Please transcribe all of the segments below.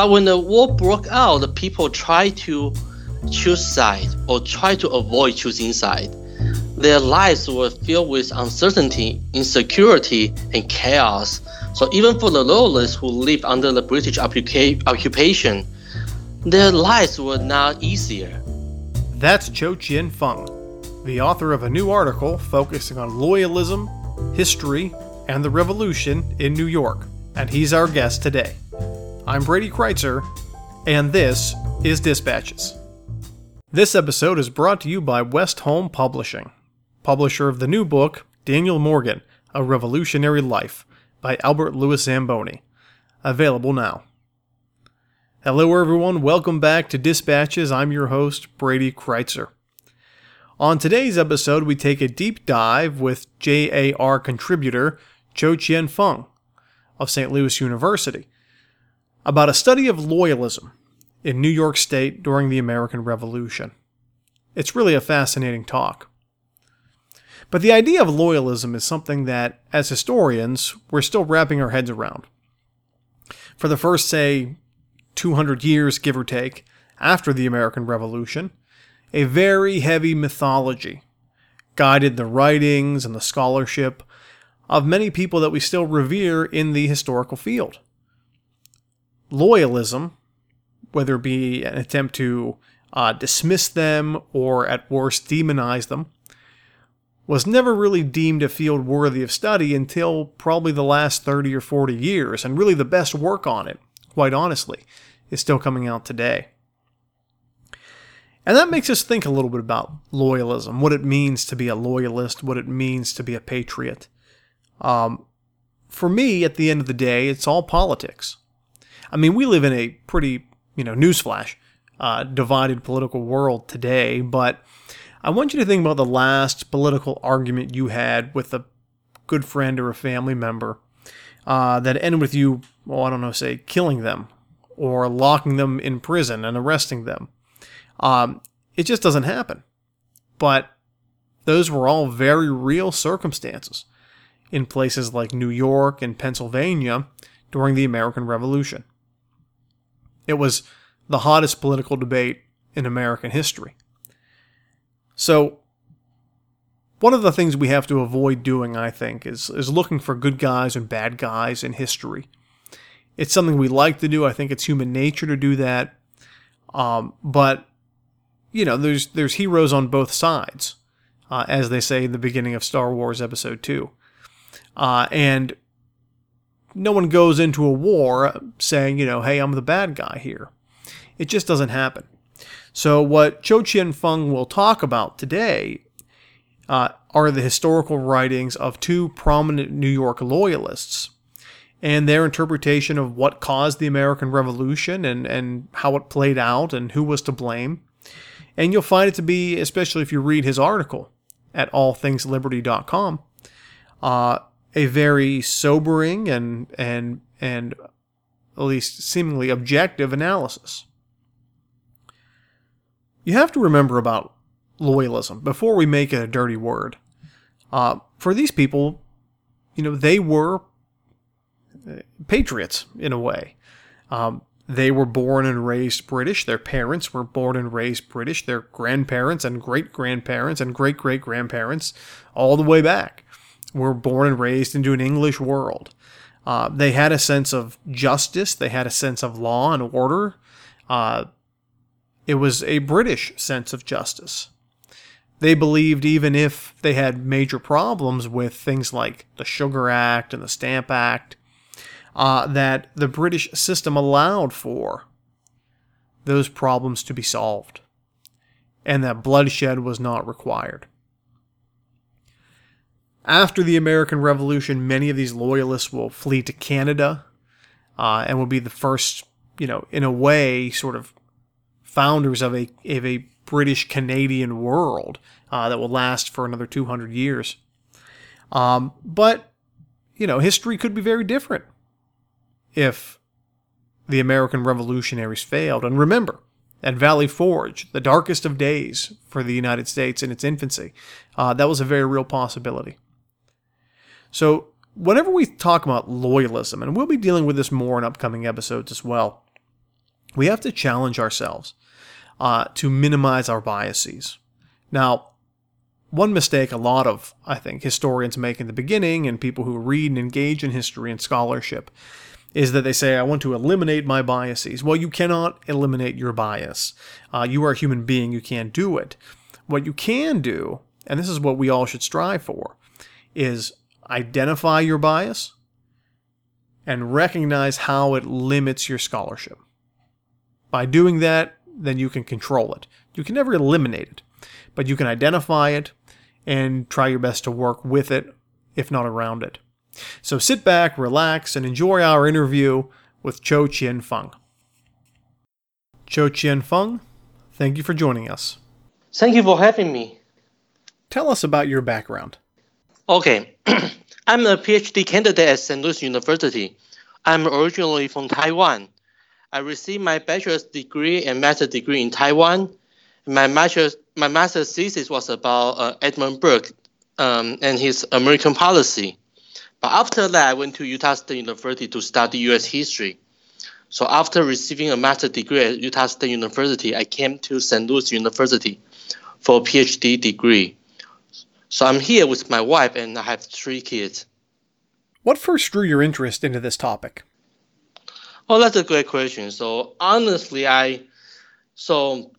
But when the war broke out, the people tried to choose side or try to avoid choosing side. Their lives were filled with uncertainty, insecurity, and chaos. So even for the loyalists who lived under the British occupation, their lives were not easier. That's Cho Chien Feng, the author of a new article focusing on loyalism, history, and the revolution in New York, and he's our guest today. I'm Brady Crytzer, and this is Dispatches. This episode is brought to you by Westholme Publishing, publisher of the new book, Daniel Morgan A Revolutionary Life, by Albert Louis Zambone. Available now. Hello, everyone. Welcome back to Dispatches. I'm your host, Brady Crytzer. On today's episode, we take a deep dive with JAR contributor Cho Chien Feng of St. Louis University about a study of loyalism in New York State during the American Revolution. It's really a fascinating talk. But the idea of loyalism is something that, as historians, we're still wrapping our heads around. For the first, say, 200 years, give or take, after the American Revolution, a very heavy mythology guided the writings and the scholarship of many people that we still revere in the historical field loyalism, whether it be an attempt to uh, dismiss them or at worst demonize them, was never really deemed a field worthy of study until probably the last 30 or 40 years, and really the best work on it, quite honestly, is still coming out today. And that makes us think a little bit about loyalism, what it means to be a loyalist, what it means to be a patriot. Um, for me, at the end of the day, it's all politics. I mean, we live in a pretty, you know, newsflash, uh, divided political world today, but I want you to think about the last political argument you had with a good friend or a family member uh, that ended with you, well, I don't know, say, killing them or locking them in prison and arresting them. Um, it just doesn't happen. But those were all very real circumstances in places like New York and Pennsylvania during the American Revolution. It was the hottest political debate in American history. So, one of the things we have to avoid doing, I think, is, is looking for good guys and bad guys in history. It's something we like to do. I think it's human nature to do that. Um, but, you know, there's, there's heroes on both sides, uh, as they say in the beginning of Star Wars Episode 2. Uh, and no one goes into a war saying, you know, hey, I'm the bad guy here. It just doesn't happen. So, what Cho Chien Feng will talk about today uh, are the historical writings of two prominent New York loyalists and their interpretation of what caused the American Revolution and, and how it played out and who was to blame. And you'll find it to be, especially if you read his article at allthingsliberty.com, uh, a very sobering and and and at least seemingly objective analysis. You have to remember about loyalism before we make it a dirty word. Uh, for these people, you know, they were uh, patriots in a way. Um, they were born and raised British. Their parents were born and raised British. Their grandparents and great grandparents and great great grandparents, all the way back were born and raised into an English world. Uh, they had a sense of justice, they had a sense of law and order. Uh, it was a British sense of justice. They believed even if they had major problems with things like the Sugar Act and the Stamp Act, uh, that the British system allowed for those problems to be solved, and that bloodshed was not required. After the American Revolution, many of these loyalists will flee to Canada uh, and will be the first, you know, in a way, sort of founders of a of a British Canadian world uh, that will last for another 200 years. Um, but you know, history could be very different if the American revolutionaries failed. And remember, at Valley Forge, the darkest of days for the United States in its infancy, uh, that was a very real possibility. So, whenever we talk about loyalism, and we'll be dealing with this more in upcoming episodes as well, we have to challenge ourselves uh, to minimize our biases. Now, one mistake a lot of, I think, historians make in the beginning and people who read and engage in history and scholarship is that they say, I want to eliminate my biases. Well, you cannot eliminate your bias. Uh, you are a human being, you can't do it. What you can do, and this is what we all should strive for, is identify your bias and recognize how it limits your scholarship. By doing that, then you can control it. You can never eliminate it, but you can identify it and try your best to work with it, if not around it. So sit back, relax, and enjoy our interview with Cho Chien Feng. Cho Chien Feng, thank you for joining us. Thank you for having me. Tell us about your background. Okay, I'm a PhD candidate at St. Louis University. I'm originally from Taiwan. I received my bachelor's degree and master's degree in Taiwan. My master's, my master's thesis was about uh, Edmund Burke um, and his American policy. But after that, I went to Utah State University to study U.S. history. So after receiving a master's degree at Utah State University, I came to St. Louis University for a PhD degree. So I'm here with my wife and I have three kids. What first drew your interest into this topic? Oh, that's a great question. So honestly, I so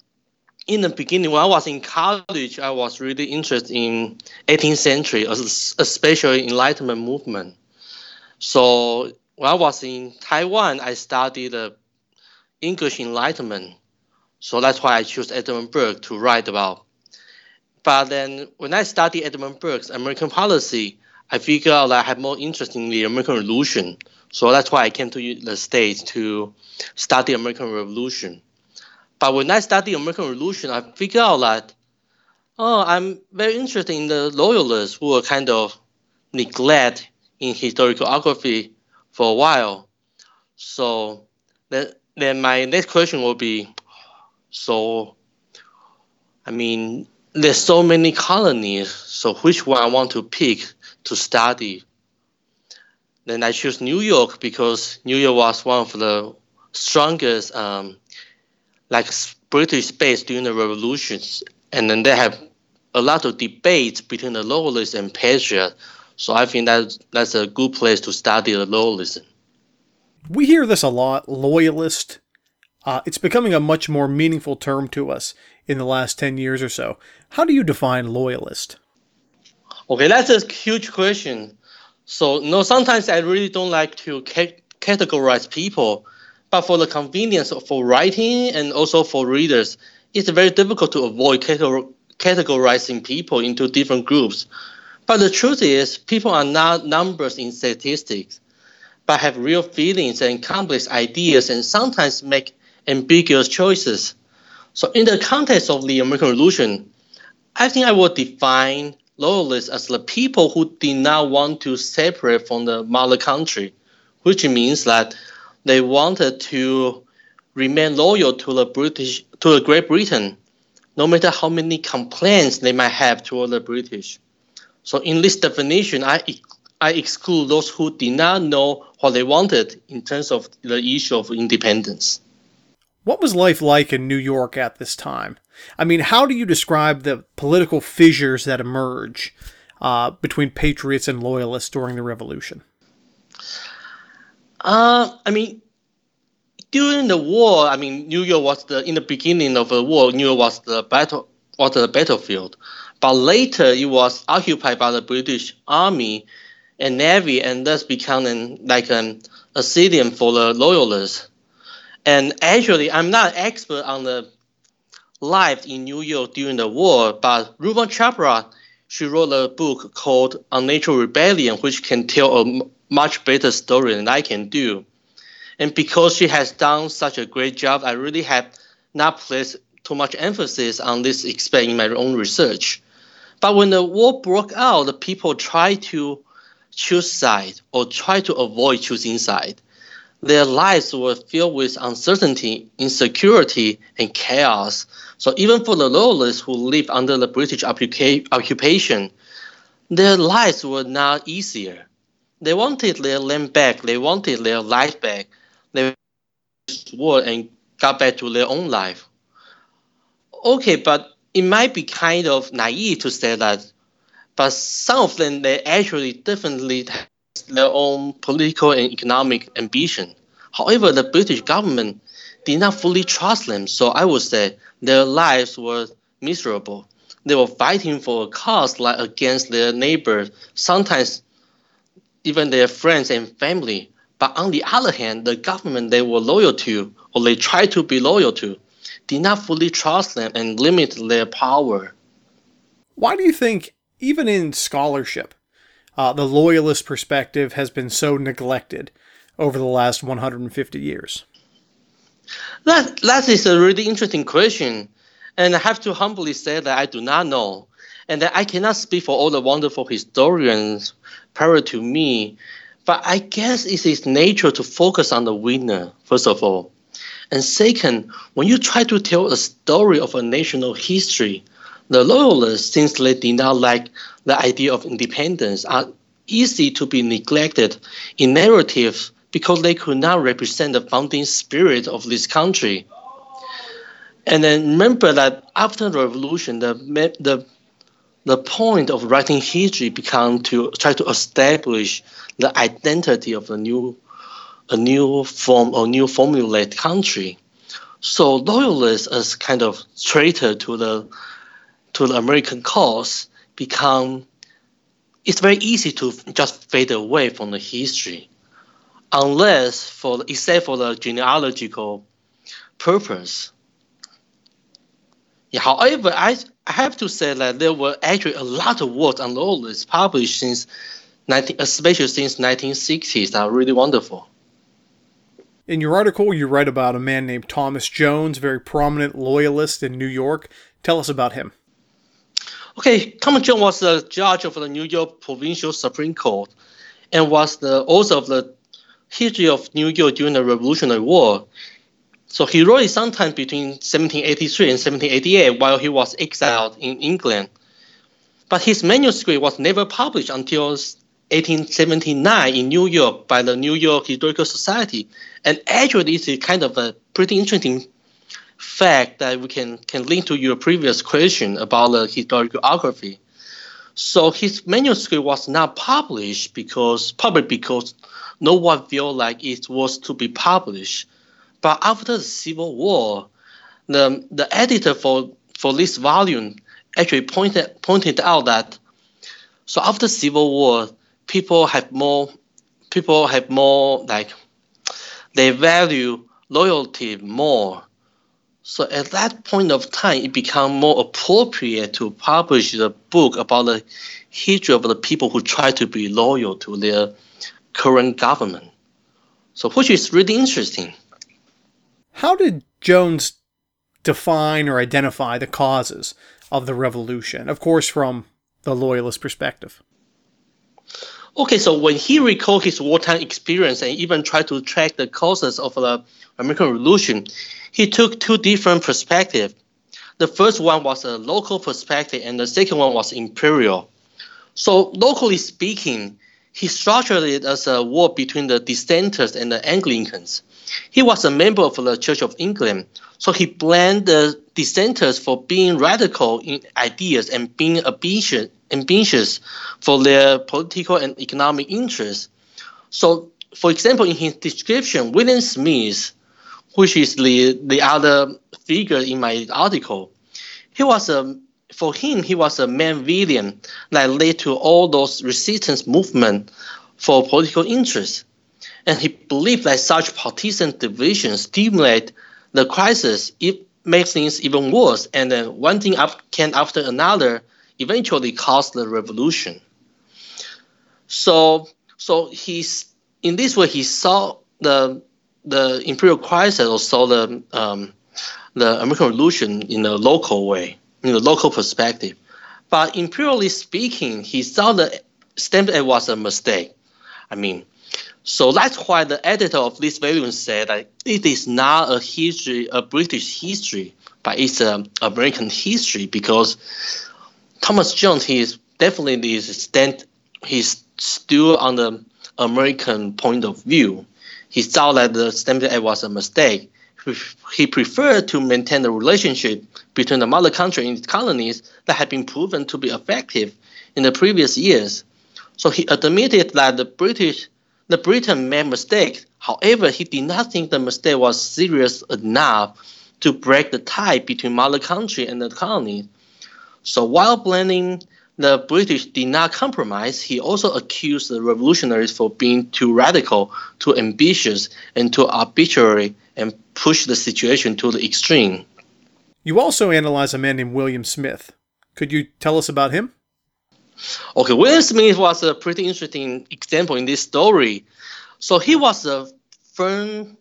in the beginning when I was in college, I was really interested in 18th century, especially Enlightenment movement. So when I was in Taiwan, I studied the English Enlightenment. So that's why I chose Edmund Burke to write about. But then when I studied Edmund Burke's American policy, I figured out that I had more interest in the American Revolution. So that's why I came to the States to study the American Revolution. But when I studied American Revolution, I figured out that, oh, I'm very interested in the loyalists who were kind of neglected in historiography for a while. So then, then my next question will be, so, I mean, there's so many colonies, so which one I want to pick to study? Then I choose New York because New York was one of the strongest um, like British base during the revolutions, and then they have a lot of debates between the loyalists and patriots. So I think that that's a good place to study the loyalism. We hear this a lot, loyalist. Uh, it's becoming a much more meaningful term to us in the last 10 years or so. How do you define loyalist? Okay, that's a huge question. So, no, sometimes I really don't like to ca- categorize people but for the convenience for writing and also for readers, it's very difficult to avoid categorizing people into different groups. But the truth is, people are not numbers in statistics, but have real feelings and complex ideas and sometimes make ambiguous choices. So, in the context of the American Revolution, I think I would define loyalists as the people who did not want to separate from the mother country, which means that they wanted to remain loyal to the British to the Great Britain, no matter how many complaints they might have toward the British. So in this definition, I I exclude those who did not know what they wanted in terms of the issue of independence. What was life like in New York at this time? I mean, how do you describe the political fissures that emerge uh, between patriots and loyalists during the Revolution? Uh, I mean, during the war, I mean, New York was the in the beginning of the war. New York was the battle was the battlefield, but later it was occupied by the British Army and Navy, and thus become an, like an a stadium for the loyalists. And actually, I'm not an expert on the life in New York during the war, but Ruma Chopra, she wrote a book called Unnatural Rebellion, which can tell a much better story than I can do. And because she has done such a great job, I really have not placed too much emphasis on this aspect in my own research. But when the war broke out, the people tried to choose side or try to avoid choosing side. Their lives were filled with uncertainty, insecurity, and chaos. So even for the loyalists who lived under the British occupation, their lives were not easier. They wanted their land back. They wanted their life back. They war and got back to their own life. Okay, but it might be kind of naive to say that, but some of them they actually definitely their own political and economic ambition. However, the British government did not fully trust them, so I would say their lives were miserable. They were fighting for a cause like against their neighbors, sometimes even their friends and family. But on the other hand, the government they were loyal to, or they tried to be loyal to, did not fully trust them and limit their power. Why do you think, even in scholarship, uh, the loyalist perspective has been so neglected over the last 150 years? That, that is a really interesting question. And I have to humbly say that I do not know. And that I cannot speak for all the wonderful historians prior to me. But I guess it is nature to focus on the winner, first of all. And second, when you try to tell a story of a national history, the loyalists, since they did not like the idea of independence, are easy to be neglected in narratives because they could not represent the founding spirit of this country. And then remember that after the revolution, the, the, the point of writing history became to try to establish the identity of a new a new form or new formulated country. So loyalists as kind of traitor to the to the American cause become it's very easy to just fade away from the history unless for except for the genealogical purpose. Yeah, however, I, I have to say that there were actually a lot of works on loyalists published since 19, especially since 1960s that are really wonderful. In your article, you write about a man named Thomas Jones, very prominent loyalist in New York. Tell us about him. Okay, Thomas Jones was the judge of the New York Provincial Supreme Court and was the author of the history of New York during the Revolutionary War. So he wrote it sometime between 1783 and 1788 while he was exiled in England. But his manuscript was never published until 1879 in New York by the New York Historical Society. And actually, it's kind of a pretty interesting fact that we can, can link to your previous question about the historiography. So his manuscript was not published because probably because no one felt like it was to be published. But after the Civil War, the, the editor for, for this volume actually pointed pointed out that so after Civil War, people have more people have more like they value loyalty more. So at that point of time, it became more appropriate to publish a book about the history of the people who try to be loyal to their current government. So which is really interesting. How did Jones define or identify the causes of the revolution? Of course, from the loyalist perspective. Okay, so when he recalled his wartime experience and even tried to track the causes of the American Revolution, he took two different perspectives. The first one was a local perspective, and the second one was imperial. So, locally speaking, he structured it as a war between the dissenters and the Anglicans. He was a member of the Church of England, so he blamed the dissenters for being radical in ideas and being ambitious, ambitious for their political and economic interests. So, for example, in his description, William Smith, which is the, the other figure in my article, he was a for him he was a main villain that led to all those resistance movement for political interests. And he believed that such partisan divisions stimulate the crisis, it makes things even worse, and then one thing can after another eventually cause the revolution. So, so he's in this way he saw the the imperial crisis or saw the um, the American Revolution in a local way, in a local perspective. But imperially speaking, he saw the Stamp Act was a mistake. I mean, so that's why the editor of this volume said that it is not a history, a British history, but it's an American history because Thomas Jones, he is definitely is stand, he's still on the American point of view. He saw that the Stamp Act was a mistake. He preferred to maintain the relationship between the mother country and its colonies that had been proven to be effective in the previous years. So he admitted that the British, the Britain made mistake. However, he did not think the mistake was serious enough to break the tie between mother country and the colony. So while blaming the British did not compromise, he also accused the revolutionaries for being too radical, too ambitious, and too arbitrary, and pushed the situation to the extreme. You also analyze a man named William Smith. Could you tell us about him? Okay, William Smith was a pretty interesting example in this story. So he was a firm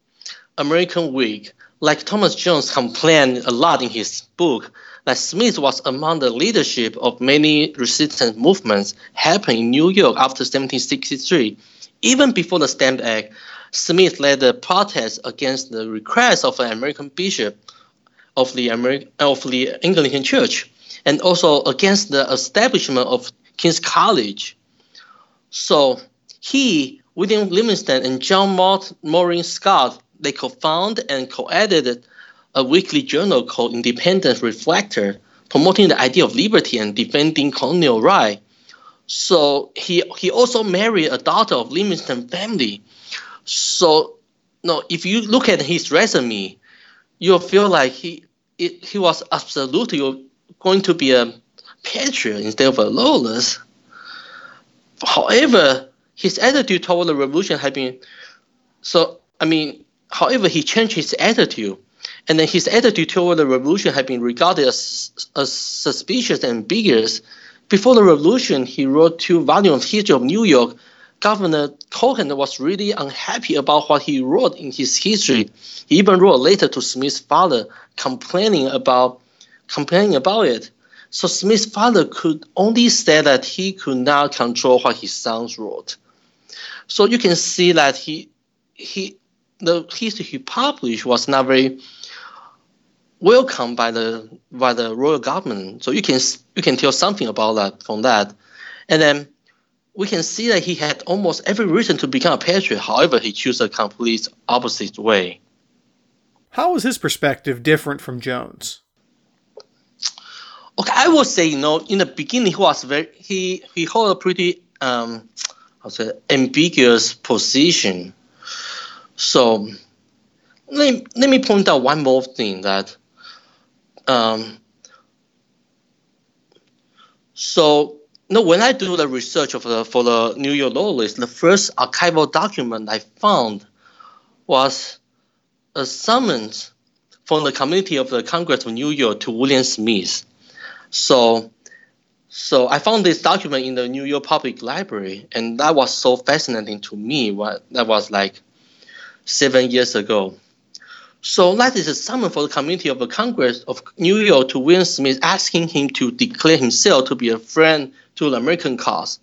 American Whig. Like Thomas Jones complained a lot in his book, that Smith was among the leadership of many resistance movements happening in New York after 1763. Even before the Stamp Act, Smith led the protest against the request of an American bishop of the, Ameri- of the Anglican Church, and also against the establishment of King's College. So he, William Livingston, and John Morin Scott, they co-founded and co-edited a weekly journal called Independent Reflector, promoting the idea of liberty and defending colonial right. So he he also married a daughter of Livingston family. So no, if you look at his resume, you'll feel like he it, he was absolutely going to be a patriot instead of a loyalist. However, his attitude toward the revolution had been so. I mean, however, he changed his attitude and then his attitude toward the revolution had been regarded as, as suspicious and ambiguous. Before the revolution, he wrote two volumes History of New York. Governor Colden was really unhappy about what he wrote in his history. He even wrote a letter to Smith's father complaining about complaining about it. So Smith's father could only say that he could not control what his sons wrote. So you can see that he he the history he published was not very welcomed by the by the royal government. So you can you can tell something about that from that, and then we can see that he had almost every reason to become a patriot. However, he chose a complete opposite way. How was his perspective different from Jones? Okay, I would say you know in the beginning he was very he he held a pretty um how say ambiguous position. So let, let me point out one more thing that um, so no, when I do the research of the, for the New York Loyalist, the first archival document I found was a summons from the Committee of the Congress of New York to William Smith. So, so I found this document in the New York Public Library, and that was so fascinating to me. What that was like seven years ago. So that is a summon for the Committee of the Congress of New York to William Smith, asking him to declare himself to be a friend to the American cause.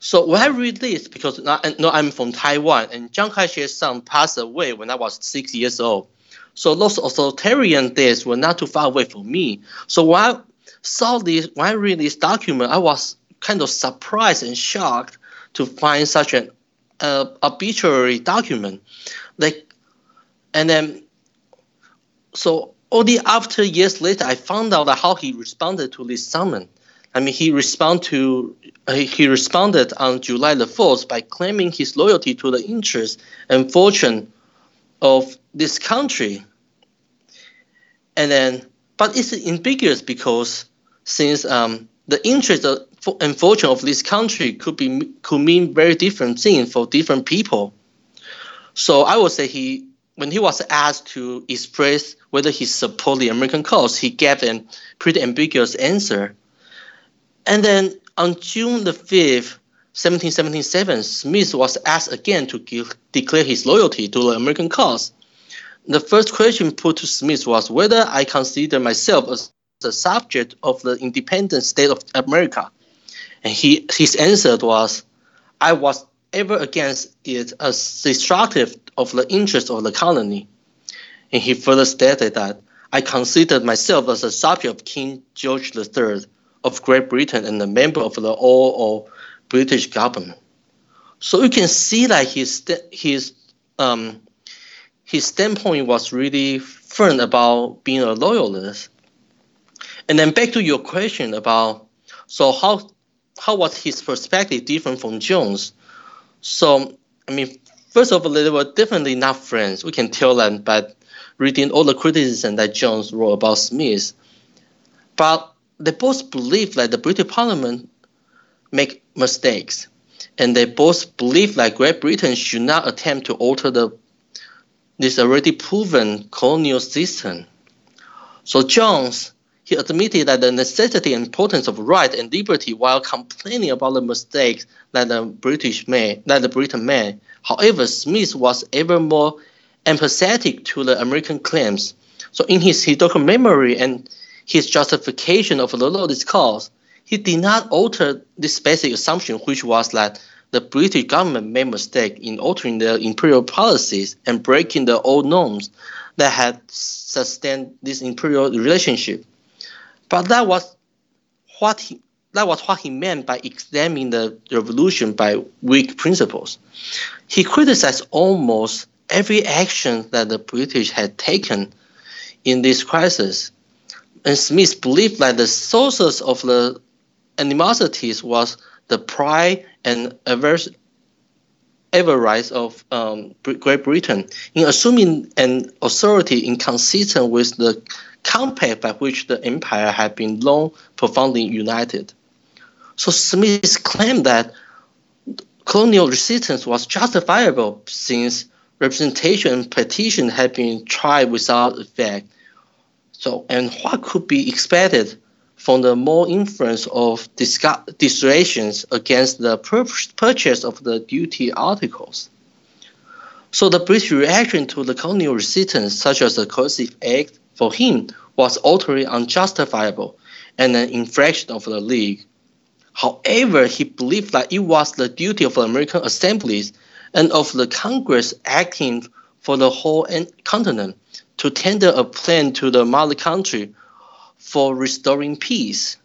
So when I read this, because now, now I'm from Taiwan, and Chiang Kai-shek's son passed away when I was six years old. So those authoritarian days were not too far away from me. So when I saw this, when I read this document, I was kind of surprised and shocked to find such an uh, arbitrary document. Like and then, so only after years later, I found out how he responded to this summon. I mean, he respond to uh, he responded on July the fourth by claiming his loyalty to the interests and fortune of this country. And then, but it's ambiguous because since um, the interest and fortune of this country could be could mean very different things for different people. So I would say he when he was asked to express whether he supported the American cause, he gave a pretty ambiguous answer. And then on June the 5th, 1777, Smith was asked again to give, declare his loyalty to the American cause. the first question put to Smith was whether I consider myself as the subject of the independent state of America. And he, his answer was, I was ever against it as destructive of the interests of the colony. And he further stated that I considered myself as a subject of King George III of Great Britain and a member of the all or British government. So you can see that his his um, his standpoint was really firm about being a loyalist. And then back to your question about so how how was his perspective different from Jones? So I mean, first of all, they were definitely not friends. We can tell that by reading all the criticism that Jones wrote about Smith. But they both believed that the British Parliament make mistakes, and they both believe that Great Britain should not attempt to alter the this already proven colonial system. So Jones he admitted that the necessity and importance of right and liberty while complaining about the mistakes that the British made, that the Britain made. However, Smith was ever more empathetic to the American claims. So in his historical memory and his justification of the Loyalist cause, he did not alter this basic assumption, which was that the British government made mistake in altering their imperial policies and breaking the old norms that had sustained this imperial relationship. But that was what he that was what he meant by examining the revolution by Whig principles. He criticized almost every action that the British had taken in this crisis. And Smith believed that the sources of the animosities was the pride and avarice of um, Great Britain in assuming an authority inconsistent with the compact by which the empire had been long profoundly united. So Smith claimed that colonial resistance was justifiable since representation and petition had been tried without effect. So, and what could be expected from the more influence of dissuasions against the purchase of the duty articles? So the British reaction to the colonial resistance, such as the Coercive Act, for him was utterly unjustifiable and an infraction of the League. However, he believed that it was the duty of the American assemblies and of the Congress acting for the whole continent to tender a plan to the mother country for restoring peace.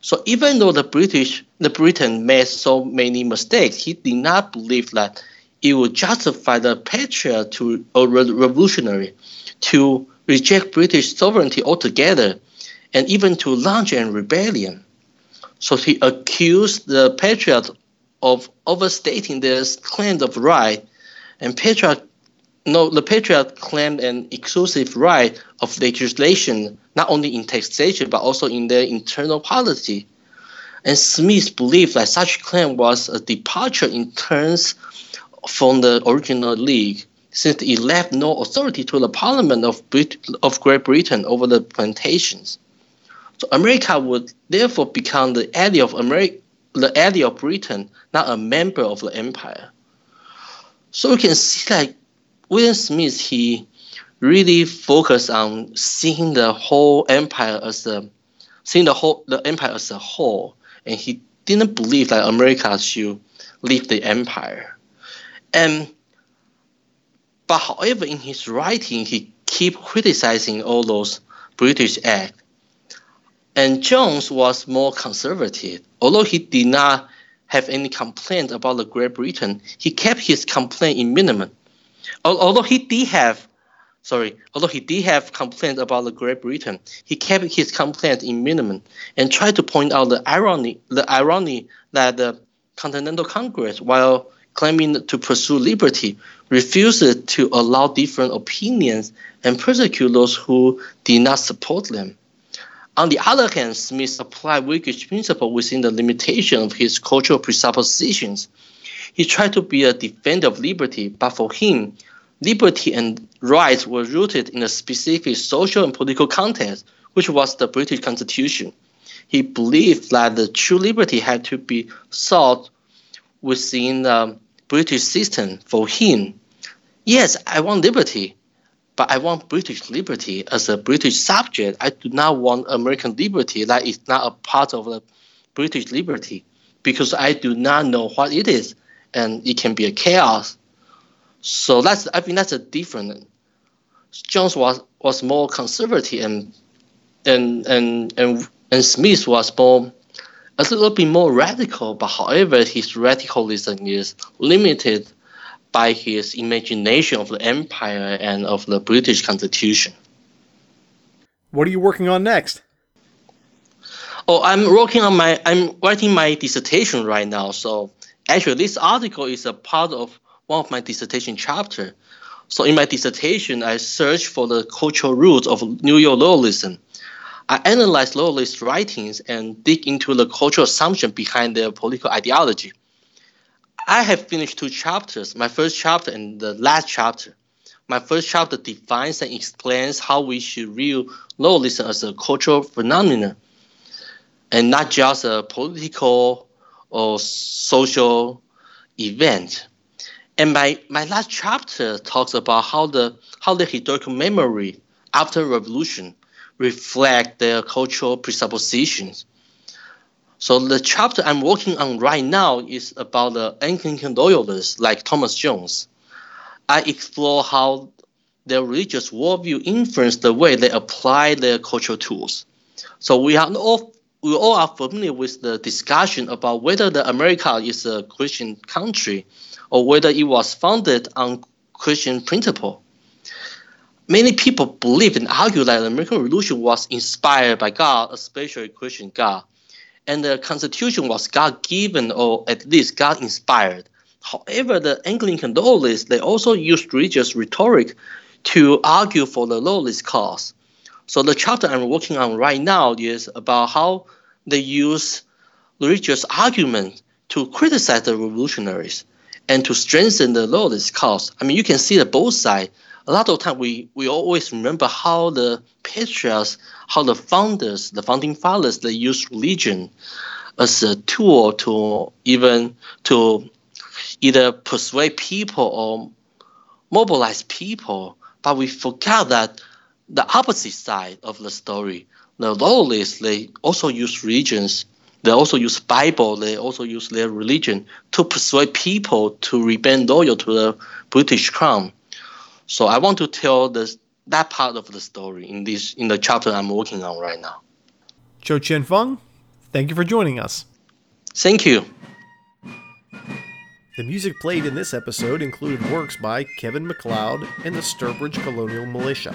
So even though the British, the Britain made so many mistakes, he did not believe that it would justify the patriot to a revolutionary to reject British sovereignty altogether and even to launch a rebellion. So he accused the patriot of overstating their claims of right, and patriot no, the patriot claimed an exclusive right of legislation not only in taxation but also in their internal policy. And Smith believed that such claim was a departure in terms from the original league since it left no authority to the Parliament of, Brit- of Great Britain over the plantations. So America would therefore become the ally of the ally of Britain, not a member of the empire. So you can see that William Smith he really focused on seeing the whole empire as a seeing the whole the empire as a whole, and he didn't believe that America should leave the empire. And but however, in his writing, he keep criticizing all those British acts. And Jones was more conservative. Although he did not have any complaint about the Great Britain, he kept his complaint in minimum. Although he did have, sorry, although he did have complaints about the Great Britain, he kept his complaints in minimum and tried to point out the irony, the irony that the Continental Congress, while claiming to pursue liberty, refused to allow different opinions and persecute those who did not support them. On the other hand, Smith applied Whiggish principle within the limitation of his cultural presuppositions. He tried to be a defender of liberty, but for him, liberty and rights were rooted in a specific social and political context, which was the British Constitution. He believed that the true liberty had to be sought within the British system for him. Yes, I want liberty, but I want British liberty as a British subject. I do not want American liberty that is not a part of the British liberty because I do not know what it is and it can be a chaos. So that's I think that's a different. Jones was was more conservative and and and and and Smith was more a little bit more radical, but however his radicalism is limited by his imagination of the empire and of the British Constitution. What are you working on next? Oh, I'm working on my I'm writing my dissertation right now. So actually, this article is a part of one of my dissertation chapter. So in my dissertation, I search for the cultural roots of New York loyalism. I analyze loyalist writings and dig into the cultural assumption behind their political ideology. I have finished two chapters, my first chapter and the last chapter. My first chapter defines and explains how we should view loyalism as a cultural phenomenon and not just a political or social event. And my, my last chapter talks about how the how the historical memory after revolution reflect their cultural presuppositions so the chapter I'm working on right now is about the Anglican loyalists like Thomas Jones. I explore how their religious worldview influenced the way they apply their cultural tools. So we are all we all are familiar with the discussion about whether the America is a Christian country or whether it was founded on Christian principle. Many people believe and argue that the American Revolution was inspired by God, especially Christian God and the Constitution was God given or at least God inspired. However, the Anglican loyalists they also used religious rhetoric to argue for the loyalist cause. So the chapter I'm working on right now is about how they use religious argument to criticize the revolutionaries and to strengthen the loyalist cause. I mean, you can see that both sides. A lot of time we, we always remember how the patriarchs how the founders, the founding fathers, they used religion as a tool to even to either persuade people or mobilize people. But we forgot that the opposite side of the story, the loyalists, they also use religions. They also use Bible. They also use their religion to persuade people to remain loyal to the British crown. So I want to tell this that part of the story in this in the chapter I'm working on right now. Cho Chien Feng, thank you for joining us. Thank you. The music played in this episode included works by Kevin MacLeod and the Sturbridge Colonial Militia.